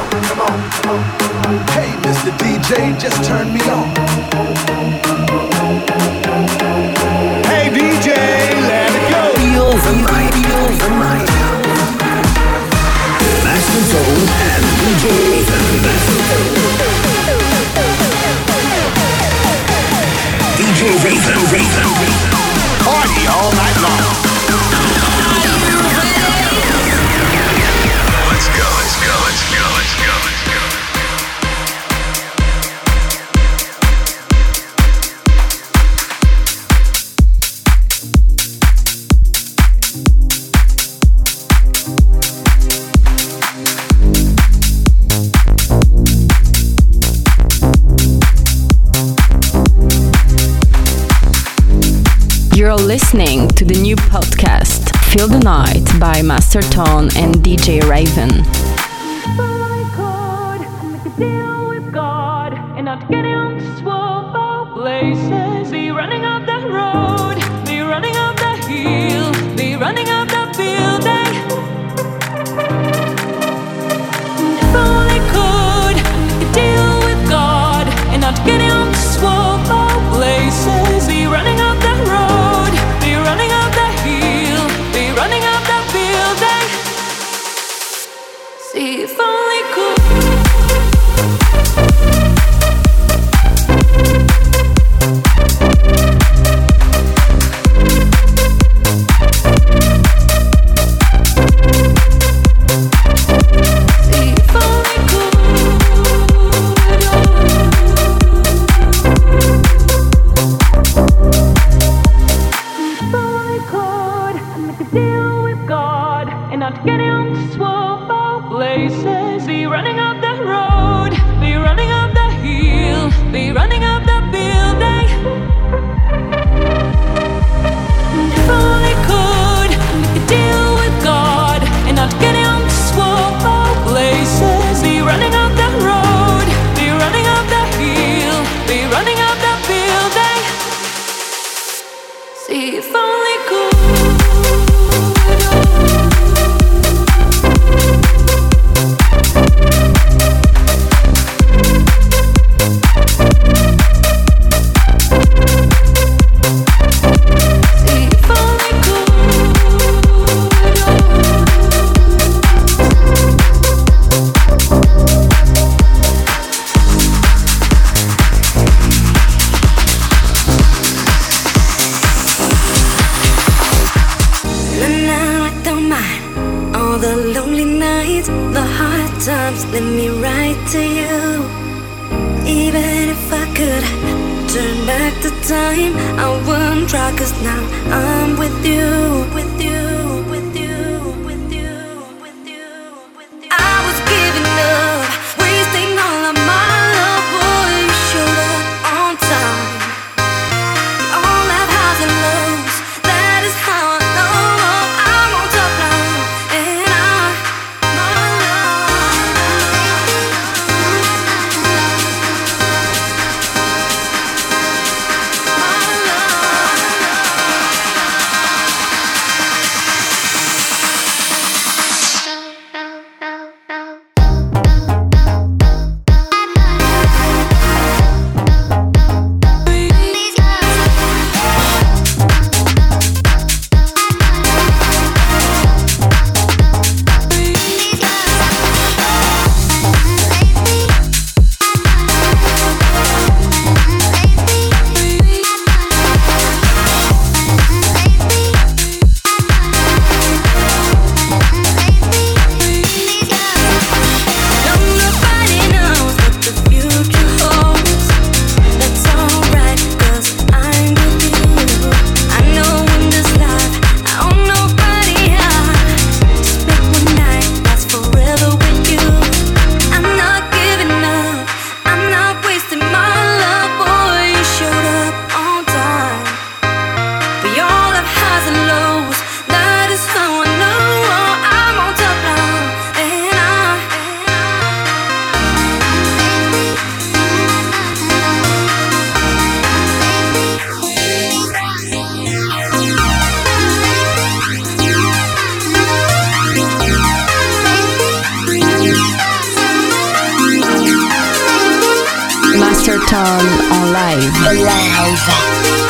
on, come on. Hey, Mr. DJ, just turn me on. Hey, DJ, let it go. Master Zone and DJ Ethan. DJ Ethan, Ethan, Party all night long. listening to the new podcast Feel the Night by Master Tone and DJ Raven. On en live. live.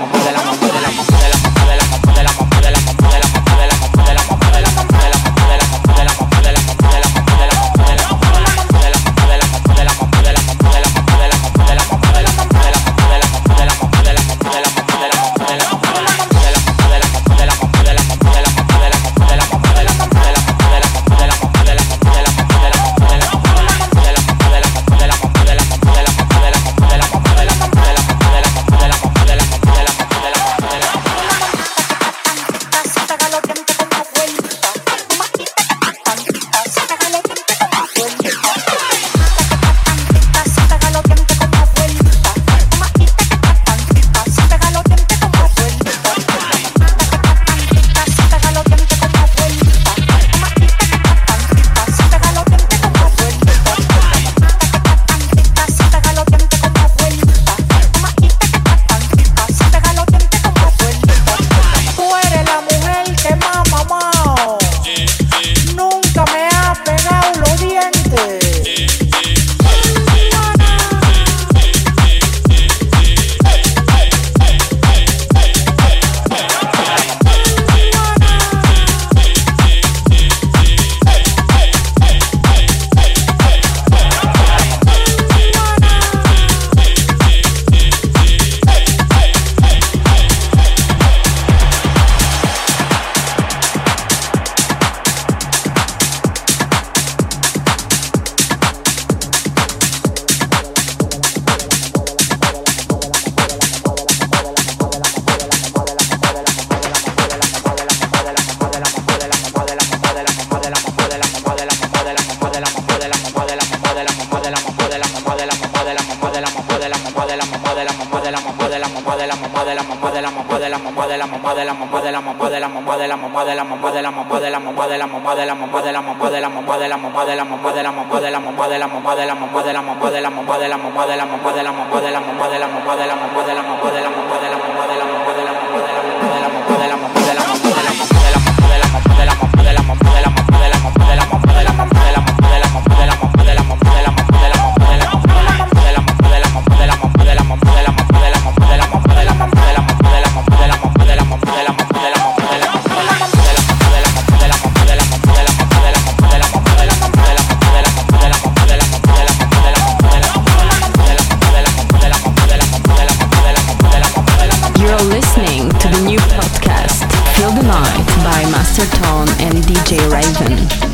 By Master Tone and DJ Raven.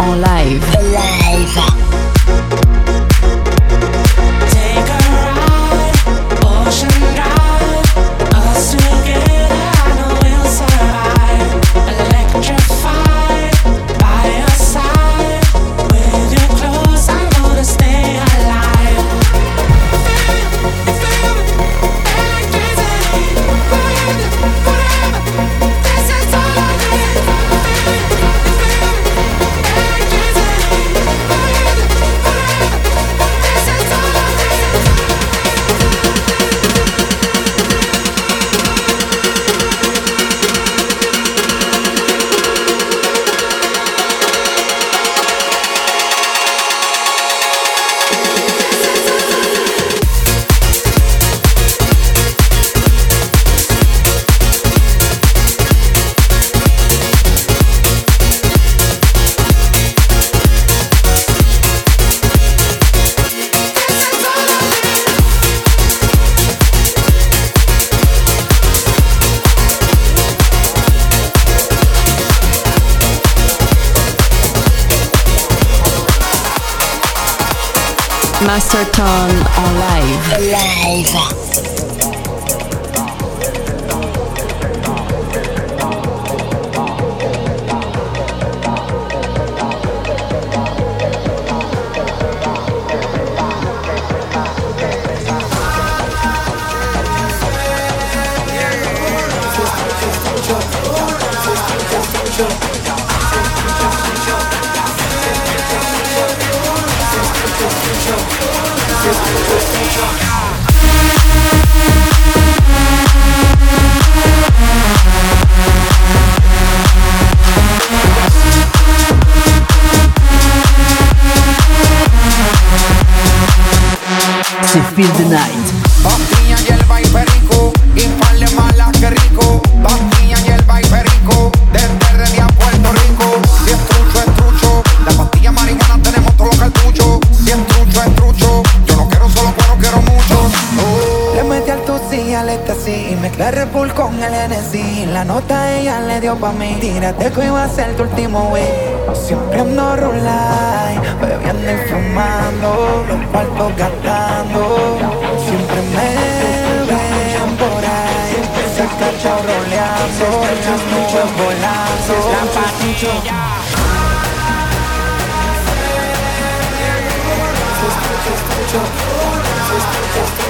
en live. live. Master Tone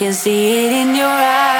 can see it in your eyes.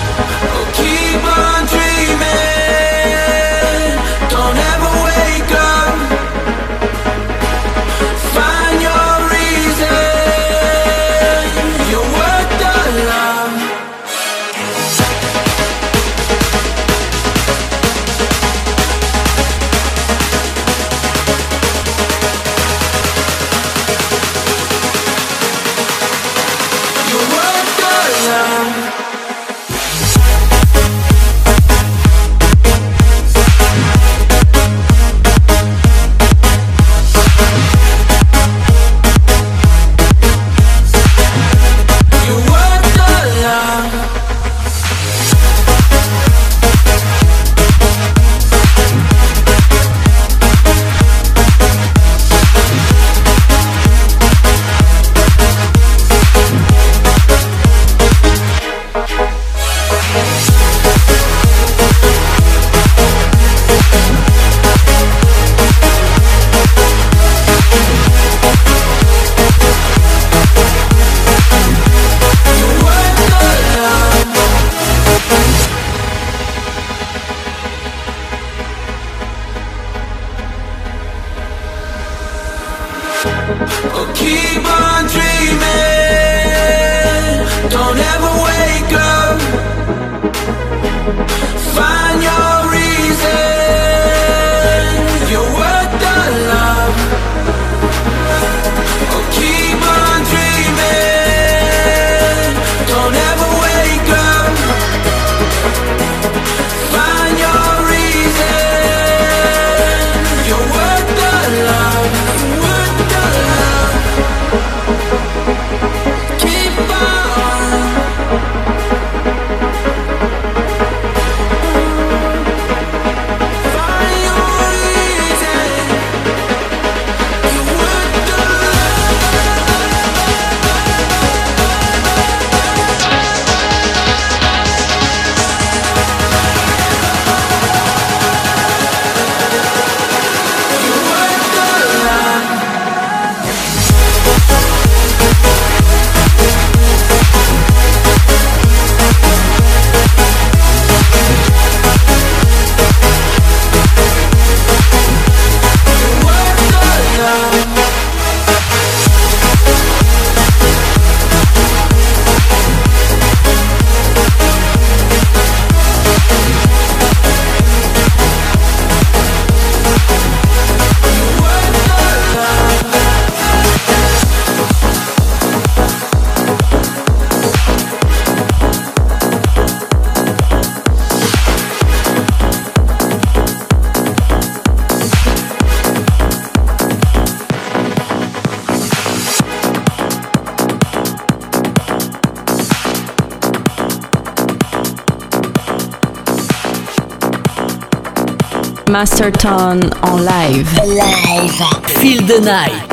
Master Tone en live. Live. Feel the night.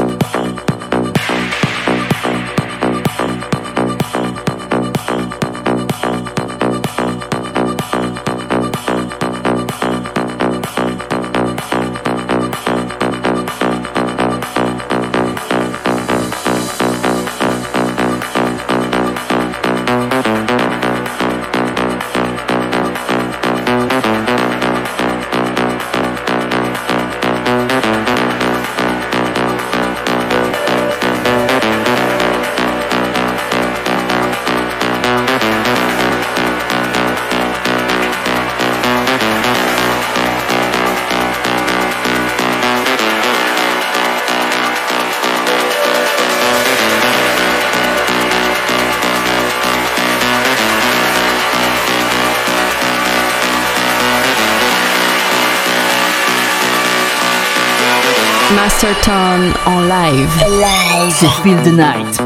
Masterton en live. Live. Feel the night.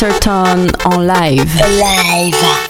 Masterton en. Live.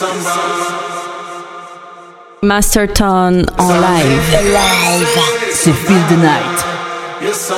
Master Masterton en live. live. C'est Feel the Night. Yes,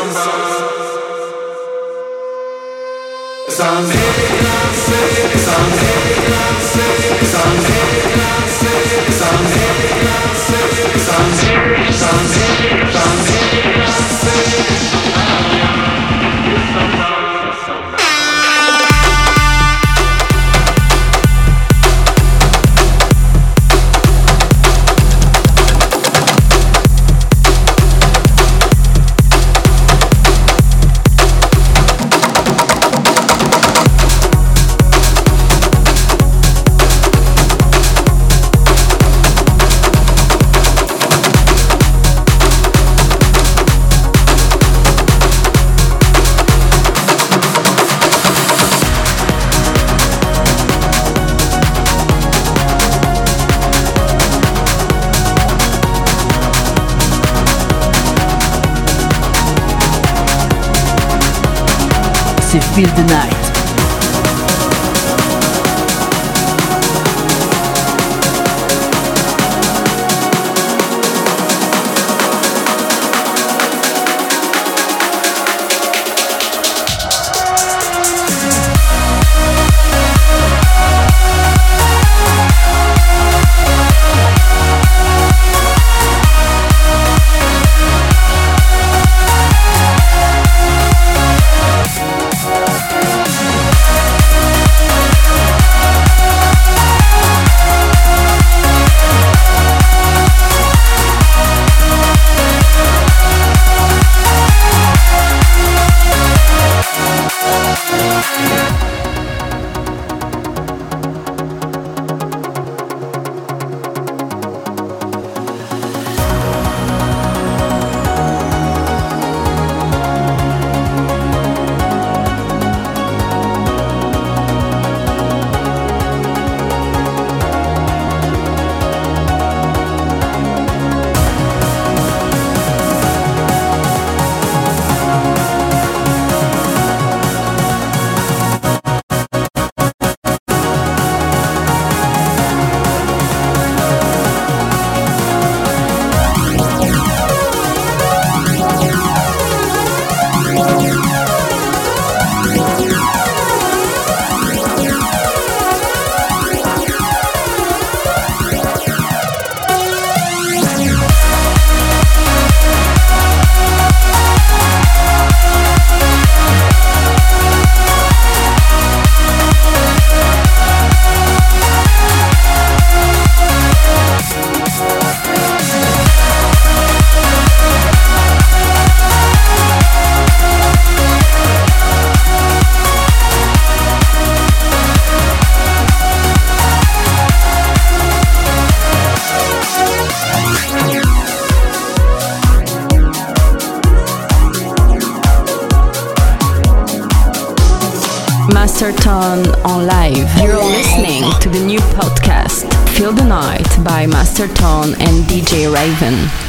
Feel the Night. Raven.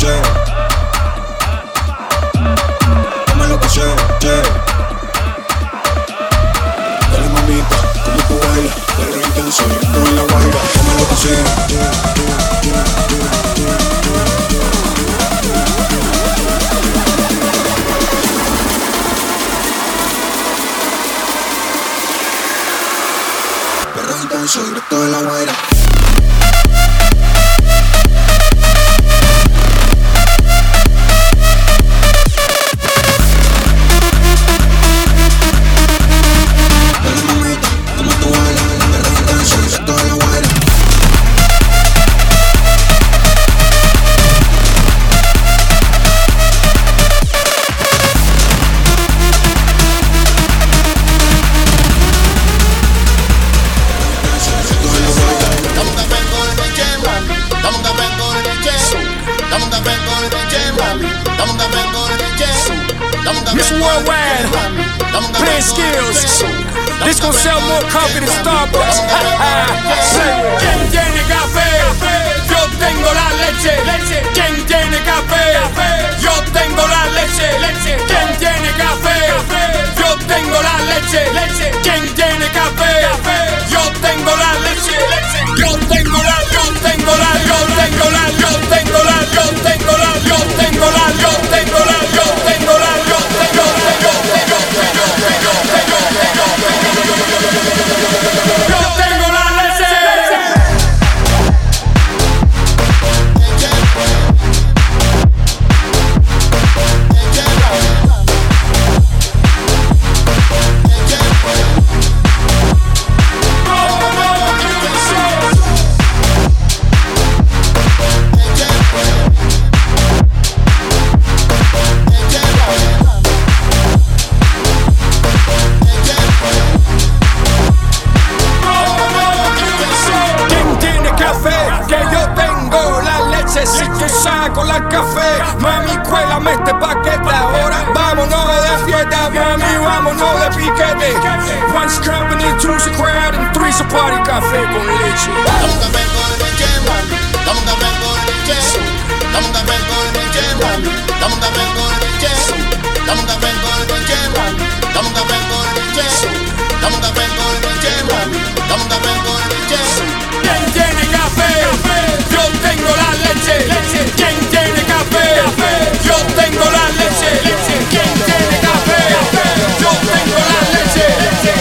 Dame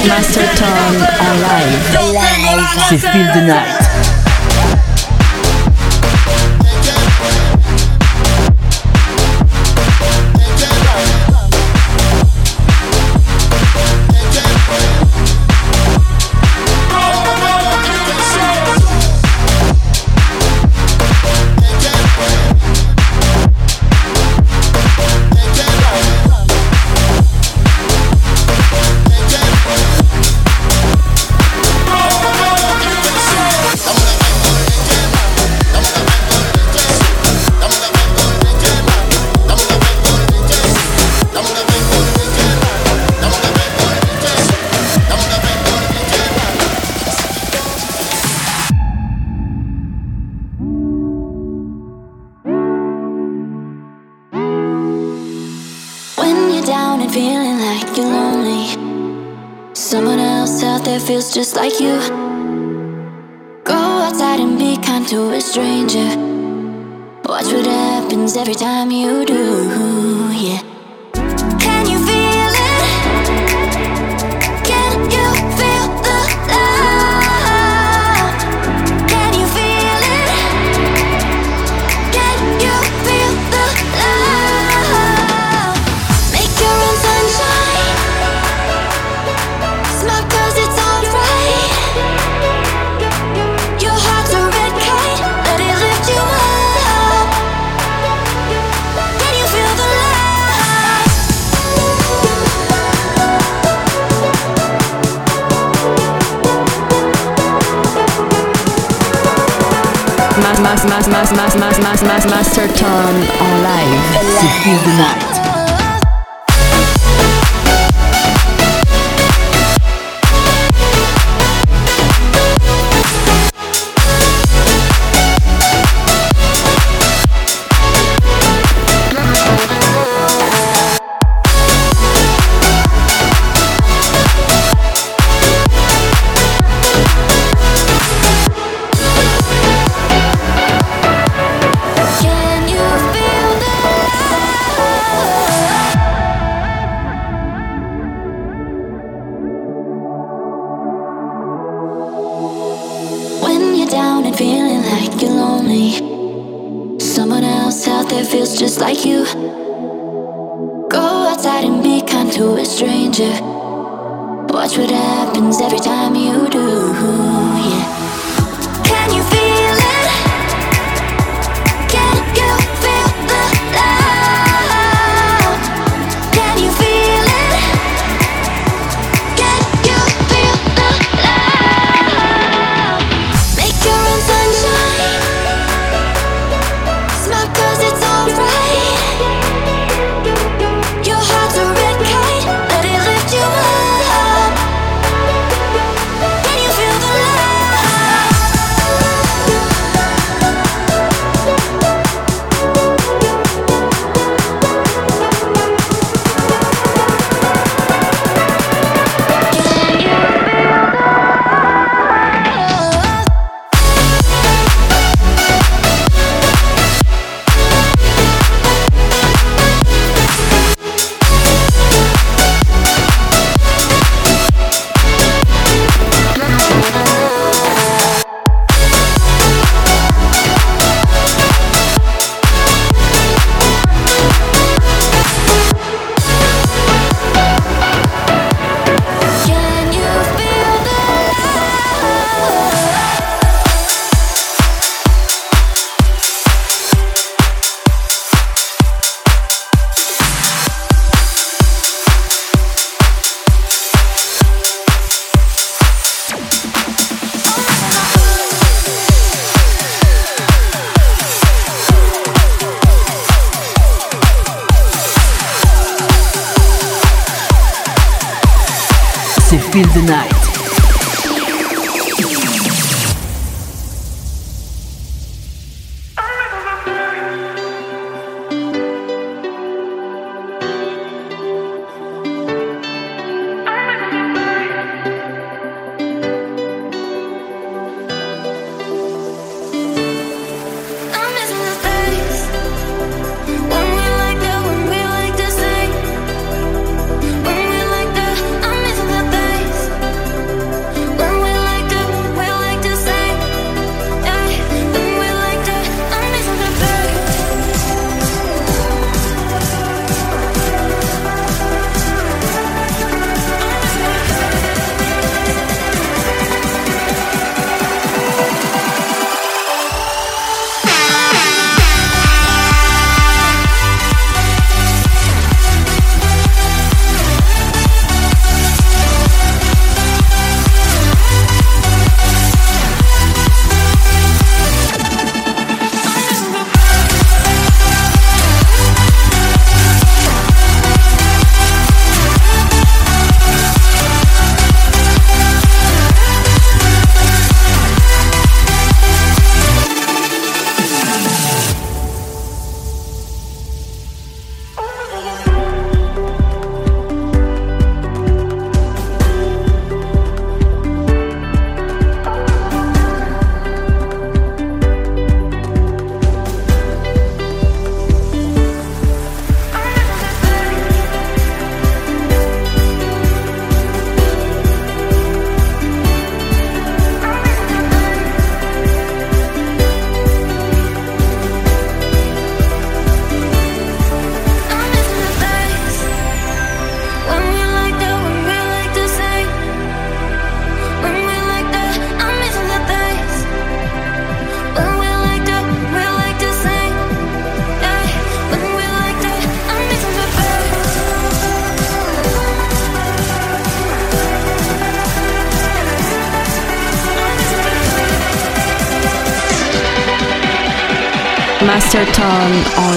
Master Tone en live. C'est Feel the Night.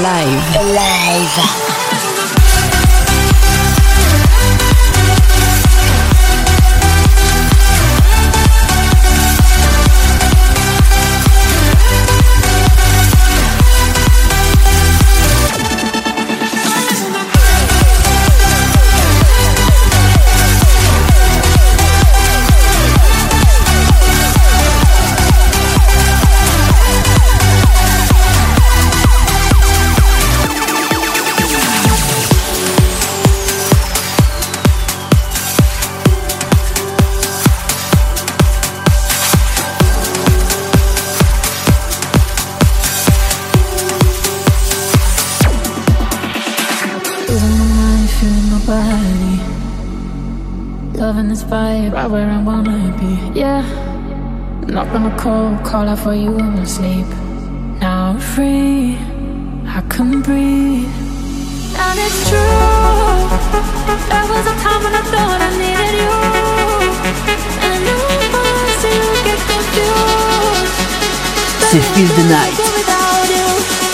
Alive. Alive. yeah. Not gonna call, call out for you in my sleep. Now I'm free, I can breathe. And it's true, there was a time when I thought I needed you. And you must you get confused. But See, feel the night.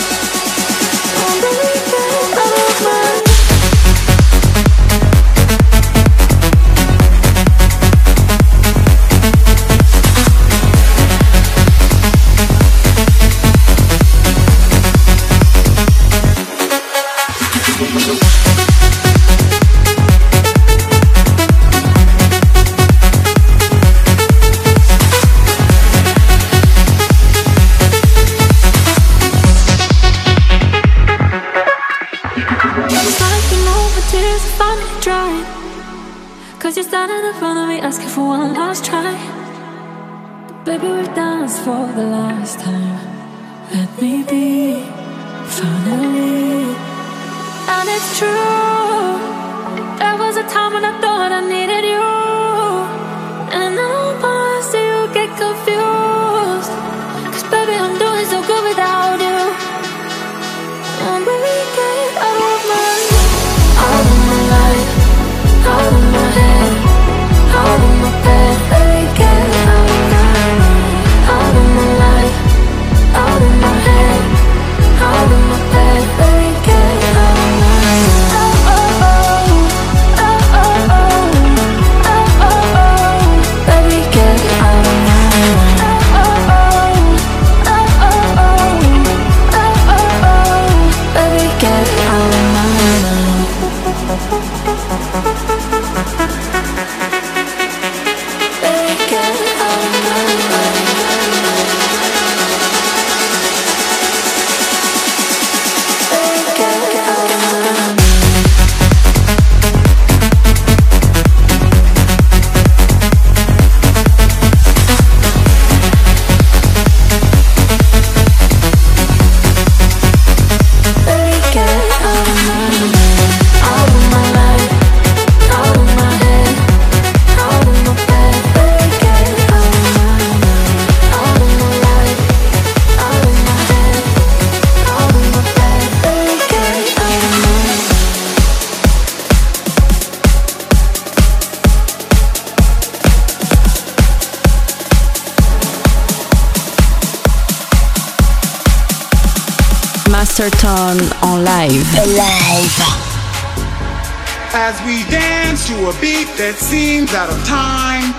seconds out of time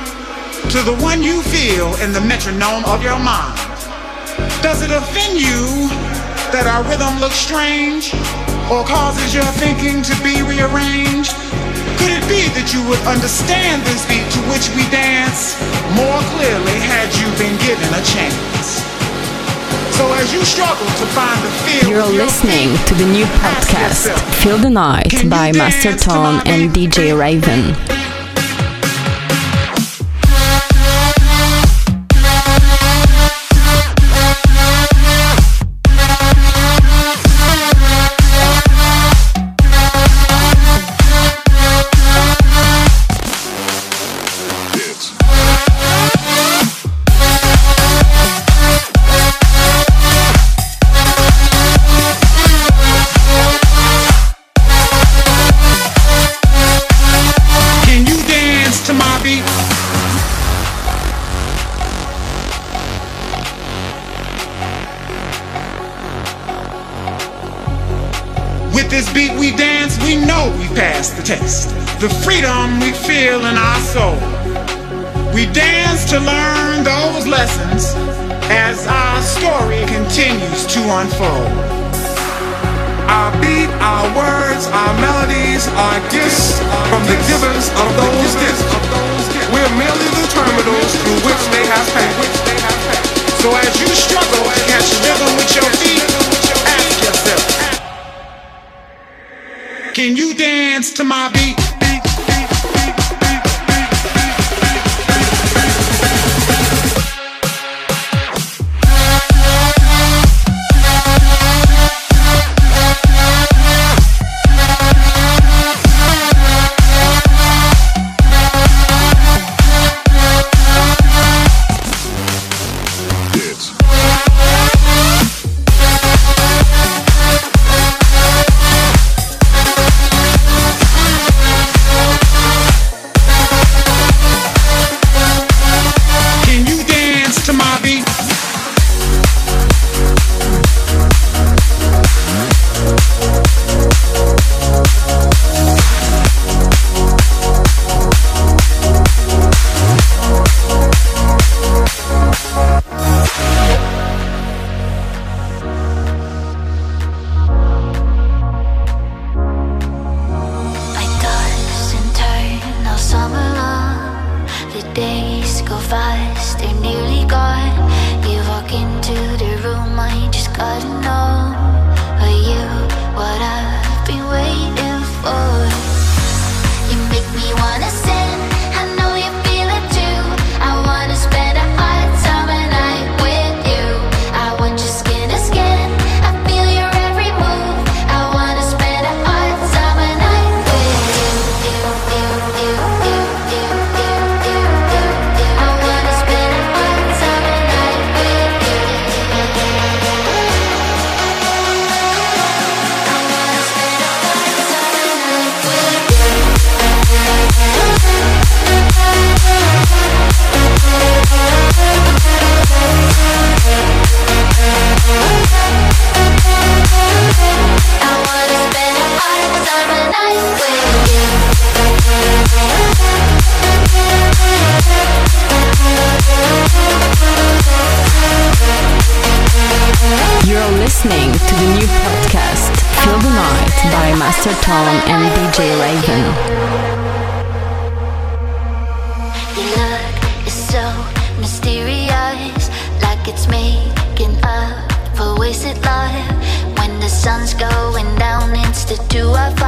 to the one you feel in the metronome of your mind? Does it offend you that our rhythm looks strange or causes your thinking to be rearranged? Could it be that you would understand this beat to which we dance more clearly had you been given a chance? So as you struggle to find the feel You're listening your to the new podcast Feel the Night by Master Tone and DJ Raven. dance to my beat. sun's going down, it's the two of us.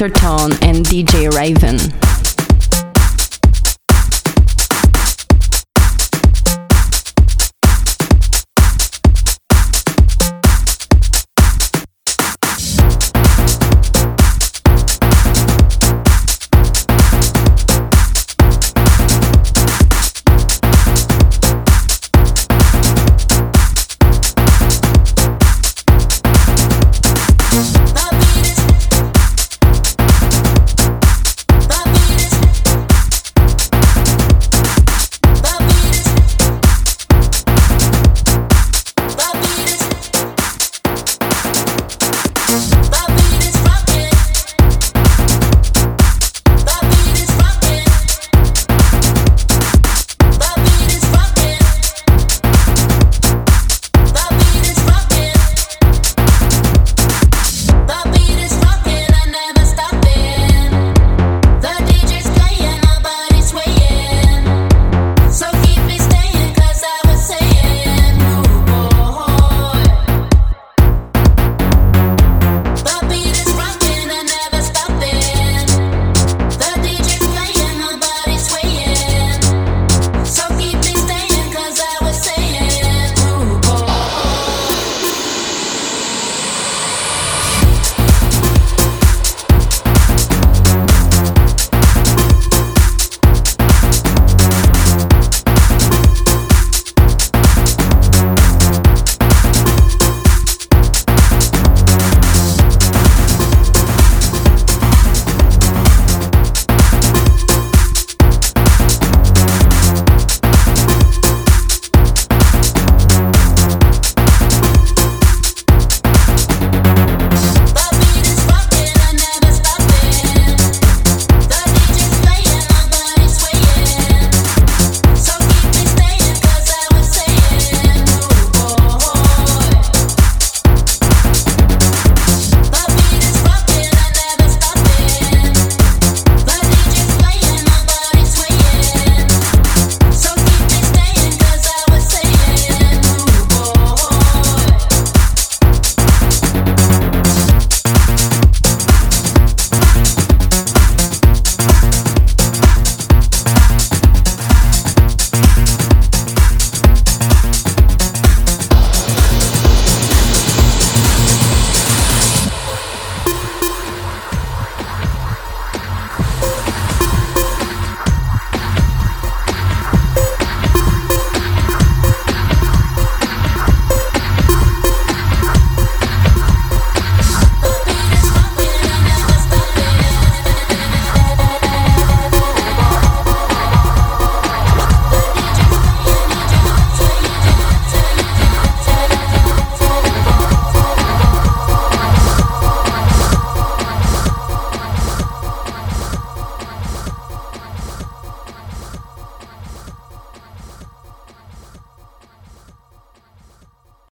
Master Tone and DJ Raven.